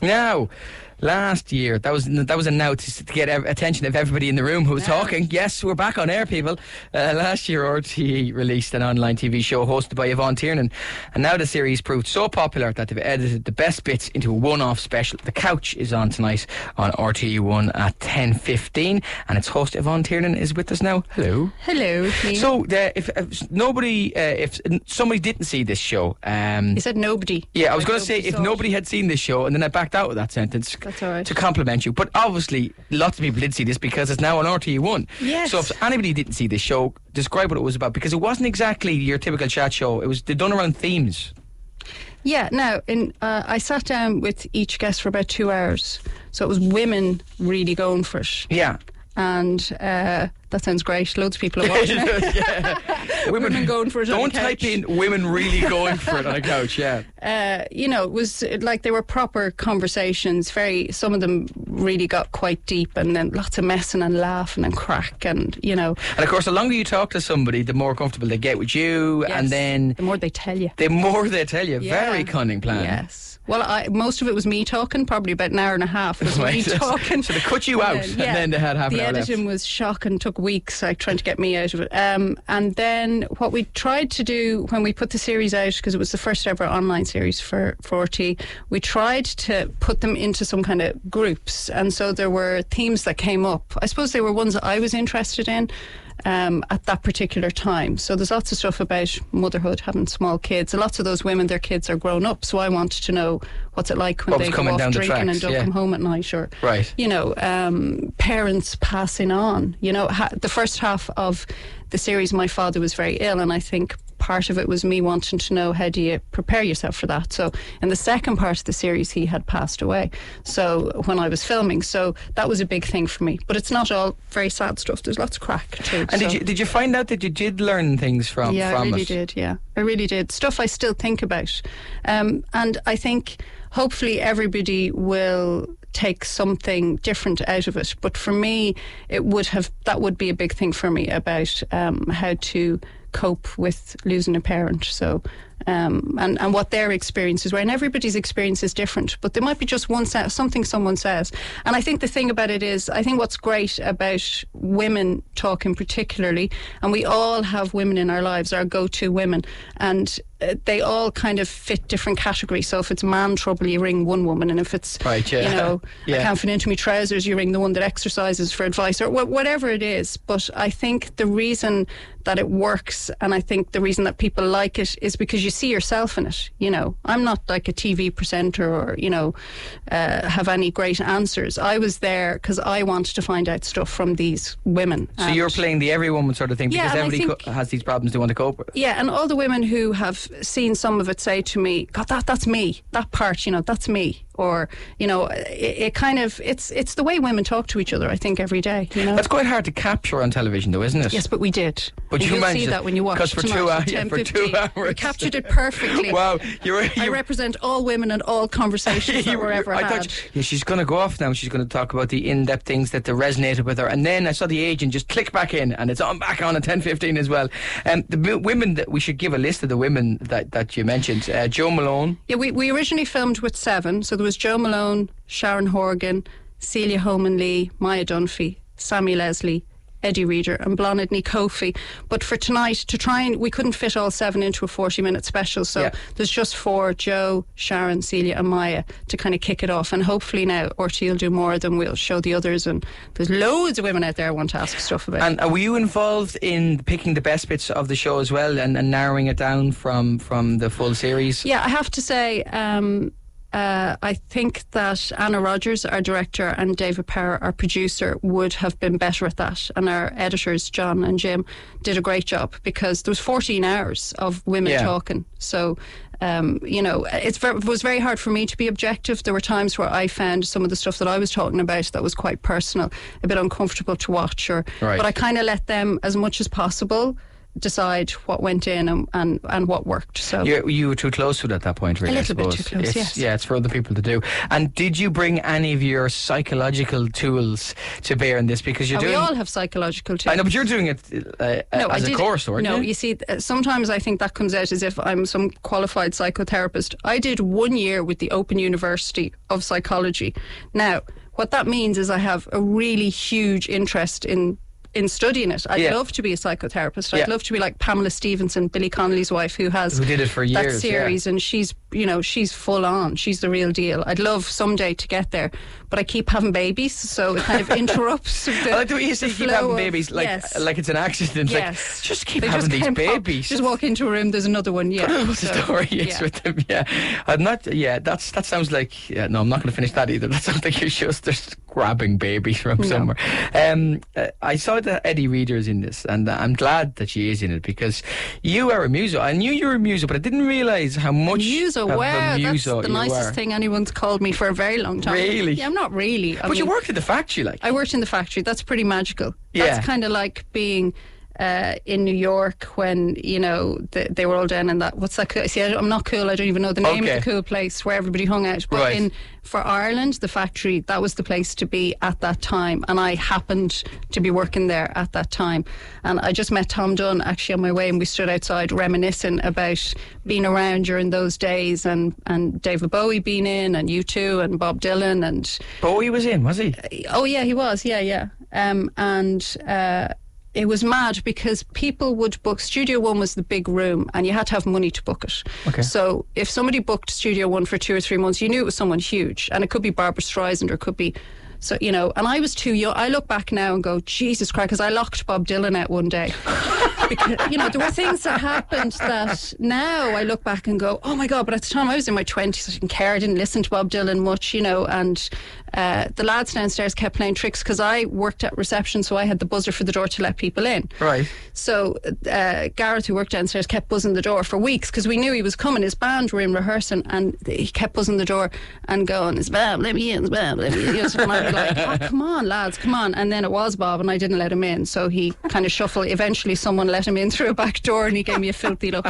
Now, last year, that was that was a now to, get attention of everybody in the room who was talking. Yes, we're back on air, people. Uh, last year, RTE released an online TV show hosted by Yvonne Tiernan, and now the series proved so popular that they've edited the best bits into a one-off special. The Couch is on tonight on RTE One at ten fifteen, and its host Yvonne Tiernan is with us now. Hello. Hello. So, uh, if, if nobody, uh, if somebody didn't see this show, um, you said nobody. yeah, I was going to say if saw it. nobody had seen this show, and then I backed out of that sentence That's all right. to compliment you. But obviously, lots of people did see this because it's now on RTE One. Yes. So if anybody didn't see this show, describe what it was about because it wasn't exactly your typical chat show. It was done around themes. Yeah, now in uh, I sat down with each guest for about two hours, so it was women really going for it, Yeah. and uh, that sounds great. Loads of people are watching it. yeah. Women going for it on Don't the type in women really going for it on a couch. Yeah. Uh, you know, it was like they were proper conversations. Very, some of them really got quite deep, and then lots of messing and laughing and crack, and you know, And of course, the longer you talk to somebody, the more comfortable they get with you, and then the more they tell you. the more they tell you. Yeah. Very cunning plan. Yes. Well, I, most of it was me talking. Probably about an hour and a half was me Right. talking. So they cut you out, and then they had half the an hour left. editing was shocking. Took weeks, like trying to get me out of it. Um, and then what we tried to do when we put the series out, because it was the first ever online series for for RT, we tried to put them into some kind of groups, and so there were themes that came up. I suppose they were ones that I was interested in um, at that particular time. So there's lots of stuff about motherhood, having small kids. And lots of those women, their kids are grown up. So I wanted to know what's it like when What they go off drinking tracks, and don't yeah. come home at night, or Right. you know, um, parents passing on. You know, ha- the first half of the series, my father was very ill, and I think part of it was me wanting to know how do you prepare yourself for that. So, in the second part of the series, he had passed away. So, when I was filming, so that was a big thing for me. But it's not all very sad stuff. There's lots of crack too. And did you did you find out that you did learn things from yeah, from I really it? did. Yeah, I really did. Stuff I still think about, um, and I think hopefully everybody will take something different out of it. But for me, it would have that would be a big thing for me about um, how to cope with losing a parent. So. Um, and, and what their experiences were. And everybody's experience is different, but there might be just one se- something someone says. And I think the thing about it is, I think what's great about women talking particularly, and we all have women in our lives, our go-to women, and uh, they all kind of fit different categories. So if it's man trouble, you ring one woman, and if it's Right, yeah. you know Yeah. I can't fit into my trousers, you ring the one that exercises for advice or wh- whatever it is. But I think the reason that it works, and I think the reason that people like it is because you see yourself in it. You know, I'm not like a TV presenter or you know uh, have any great answers. I was there because I wanted to find out stuff from these women. So you're playing the every woman sort of thing because I everybody think- co- has these problems they want to cope with. Yeah, and all the women who have seen some of it say to me, "God, that that's me. That part, you know, that's me." Or you know, it, it kind of it's it's the way women talk to each other. I think every day. You know. That's quite hard to capture on television, though, isn't it? Yes, but we did. But And you you'll see that when you watch 'cause for two at hours- yeah, for two 10:15. We captured it perfectly. Wow, you're. I represent all women and all conversations that you- were ever I had. thought, yeah, she's going to go off now. She's going to talk about the in-depth things that resonated with her, and then I saw the agent just click back in, and it's on back on at ten fifteen as well. Um, the women that we should give a list of the women that, that you mentioned. Uh, Jo Malone, Yeah, we, we originally filmed with seven. So there was Jo Malone, Sharon Horgan, Celia Holman Lee, Maia Dunphy, Sammy Leslie, Eddie Reader, and Blonidney Kofi. But for tonight, to try and we couldn't fit all seven into a 40 minute special. So Yeah. there's just four Jo, Sharon, Celia, and Maia to kind of kick it off. And hopefully now, RT will do more of them. We'll show the others. And there's loads of women out there want to ask stuff about. and uh, were you involved in picking the best bits of the show as well, and, and narrowing it down from from the full series? Yeah, I have to say, um, uh, I think that Anna Rogers, our director, and David Power, our producer, would have been better at that. And our editors, John and Jim, did a great job because there was 14 hours of women Yeah. talking. So. Um, you know, it's ver- it was very hard for me to be objective. There were times where I found some of the stuff that I was talking about that was quite personal, a bit uncomfortable to watch. Or, Right. but I kind of let them, as much as possible, decide what went in and, and, and what worked. So You, you were too close to it at that point, really. A I little bit too suppose. close, It's- yes. Yeah, it's for other people to do. And did you bring any of your psychological tools to bear in this? Because you're Uh, we all have psychological tools. I know, but you're doing it uh, no, as I a course, weren't no, you? you see, uh, sometimes I think that comes out as if I'm some qualified psychotherapist. I did one year with the Open University of Psychology. Now, what that means is I have a really huge interest in in studying it. I'd Yeah. love to be a psychotherapist. I'd love to be like Pamela Stephenson, Billy Connolly's wife, who has Who did it for that years, yeah. series, and she's you know she's full on. She's the real deal. I'd love someday to get there, but I keep having babies, so it kind of interrupts. The, I like the way you say keep having babies like yes. like it's an accident. Yes. Like, just keep They having these can't pop- babies. Just walk into a room. There's another one. Yeah. So, story is yeah. with them. Yeah, I'm not. Yeah, that's that sounds like. Yeah, no, I'm not going to finish that either. That sounds like you're just just grabbing babies from somewhere. Um, uh, I saw that Eddie Reader is in this, and I'm glad that she is in it because you are a muso. I knew you were a muso, but I didn't realize how much Muso, of wow, that's the nicest were. thing anyone's called me for a very long time. Really? Yeah, I'm not really. I But you worked in the factory, like. I worked in the factory. That's pretty magical. Yeah. That's kind of like being uh, in New York when you know they, they were all down in that. What's that? Cool? See, I, am not cool. I don't even know the name Okay. of the cool place where everybody hung out. But Right. in for Ireland, the factory that was the place to be at that time, and I happened to be working there at that time. And I just met Tom Dunn actually on my way, and we stood outside reminiscing about being around during those days, and and David Bowie being in, and U2, and Bob Dylan, and Bowie was in, was he? Oh yeah, he was. Yeah, yeah. Um, and uh, it was mad because people would book. Studio One was the big room, and you had to have money to book it. Okay. So if somebody booked Studio One for two or three months, you knew it was someone huge, and it could be Barbra Streisand or it could be. So you know, and I was too young. I look back now and go, Jesus Christ, because I locked Bob Dylan out one day. because you know there were things that happened that now I look back and go, oh my god! But at the time I was in my twenties, I didn't care. I didn't listen to Bob Dylan much, you know. And uh, the lads downstairs kept playing tricks because I worked at reception, so I had the buzzer for the door to let people in. Right. So uh, Gareth, who worked downstairs, kept buzzing the door for weeks because we knew he was coming. His band were in rehearsing, and he kept buzzing the door and going, "It's Bob, let me in, it's Bob, let me in." And I'd be like, oh, "Come on, lads, come on!" And then it was Bob, and I didn't let him in. So he kind of shuffled. Eventually, someone let him in through a back door, and he gave me a filthy look.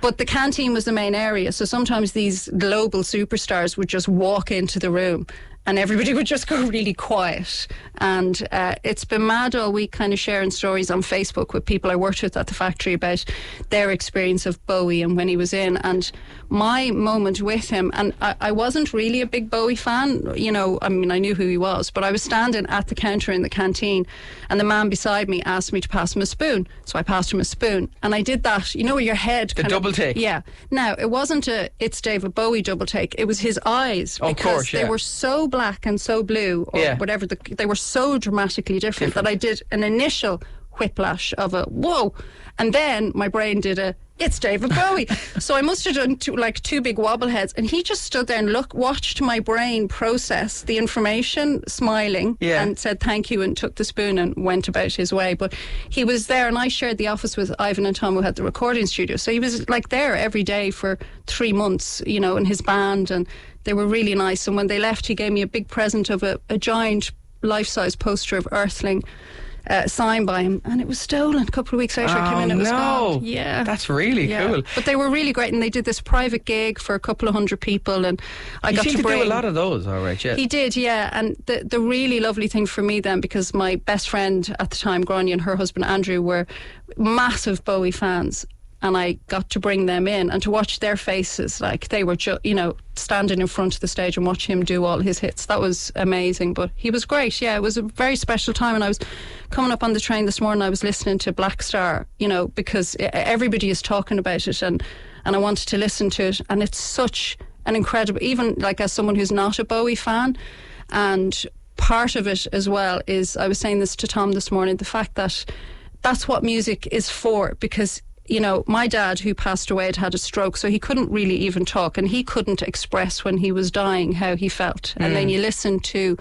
But the canteen was the main area, so sometimes these global superstars would just walk into the room and everybody would just go really quiet. And uh, it's been mad all week, kind of sharing stories on Facebook with people I worked with at the factory about their experience of Bowie and when he was in. And my moment with him, and I, I wasn't really a big Bowie fan, you know, I mean, I knew who he was, but I was standing at the counter in the canteen, and the man beside me asked me to pass him a spoon. So I passed him a spoon, and I did that, you know, where your head. The double of, take. Yeah. Now, it wasn't a it's David Bowie double take, it was his eyes. Of because course, they were so black and so blue, or Yeah. whatever, the, they were so dramatically different, that I did an initial whiplash of a whoa. And then my brain did a it's David Bowie. so I must have done two, like two big wobble heads, and he just stood there and look, watched my brain process the information, smiling, Yeah. and said thank you, and took the spoon and went about his way. But he was there, and I shared the office with Ivan and Tom, who had the recording studio. So he was like there every day for three months, you know, in his band, and they were really nice. And when they left, he gave me a big present of a, a giant life-size poster of Earthling. Uh, signed by him, and it was stolen. A couple of weeks later, I came in, it was Oh, no. gone. Yeah, That's really yeah. cool. But they were really great, and they did this private gig for a couple of hundred people, and I You got to bring do a lot of those, all right, yeah. he did, yeah. And the the really lovely thing for me then, because my best friend at the time, Grania, and her husband Andrew were massive Bowie fans. And I got to bring them in and to watch their faces, like they were, ju- you know, standing in front of the stage and watch him do all his hits. That was amazing. But he was great. Yeah, it was a very special time. And I was coming up on the train this morning. I was listening to Blackstar, you know, because everybody is talking about it, and and I wanted to listen to it. And it's such an incredible, even like as someone who's not a Bowie fan, and part of it as well is I was saying this to Tom this morning the fact that that's what music is for because you know my dad who passed away had had a stroke so he couldn't really even talk and he couldn't express when he was dying how he felt and then you listen to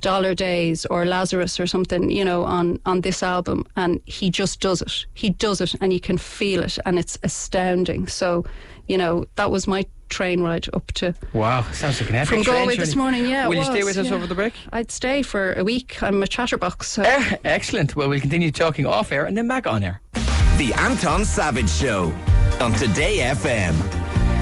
Dollar Days or Lazarus or something you know on on this album and he just does it he does it and you can feel it and it's astounding so you know that was my train ride up to Wow, sounds like an epic from Galway this morning. Yeah, Will you stay with us yeah. over the break? I'd stay for a week. I'm a chatterbox. So. Eh, excellent. Well, we'll continue talking off air and then back on air. The Anton Savage Show on Today FM.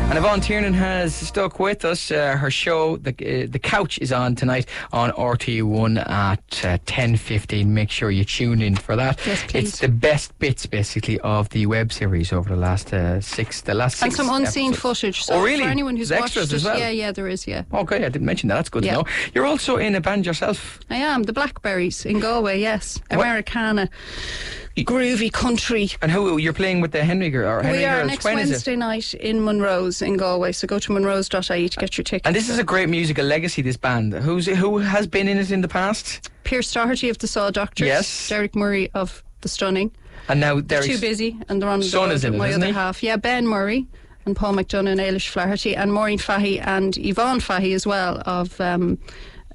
And Yvonne Tiernan has stuck with us. Uh, her show, the uh, the Couch, is on tonight on RT1 at uh, ten fifteen. Make sure you tune in for that. Yes, please. It's the best bits, basically, of the web series over the last uh, six, the last And six some unseen episodes. footage. So Oh, really? For anyone who's There's watched extras it, as well? yeah, yeah, there is, yeah. Okay, I didn't mention that. That's good Yeah. to know. You're also in a band yourself. I am the Blackberries in Galway. Yes, What- Americana, groovy country. And who you're playing with the Henry Girl or Henry we are Girls? next when? Wednesday night in Monroe's in Galway. So go to monroes.ie to get your tickets. And this is a great musical legacy. This band, who's who has been in it in the past, Pearse Doherty of the Saw Doctors. Yes. Derek Murray of the Stunning. and now They're too busy and they're on the son is in it, my other he? half. Yeah, Ben Murray and Paul McDonough and Ailish Flaherty and Maureen Fahy and Yvonne Fahy as well of um,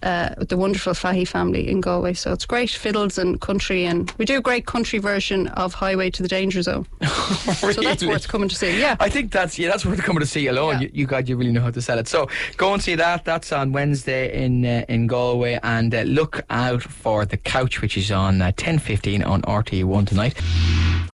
uh, the wonderful Fahy family in Galway. So it's great fiddles and country and we do a great country version of Highway to the Danger Zone. So that's Really? worth coming to see. Yeah. I think that's yeah, that's worth coming to see alone. Yeah. You, you guys, you really know how to sell it. So go and see that. That's on Wednesday in uh, in Galway, and uh, look out for the couch, which is on uh, ten fifteen on RT One tonight.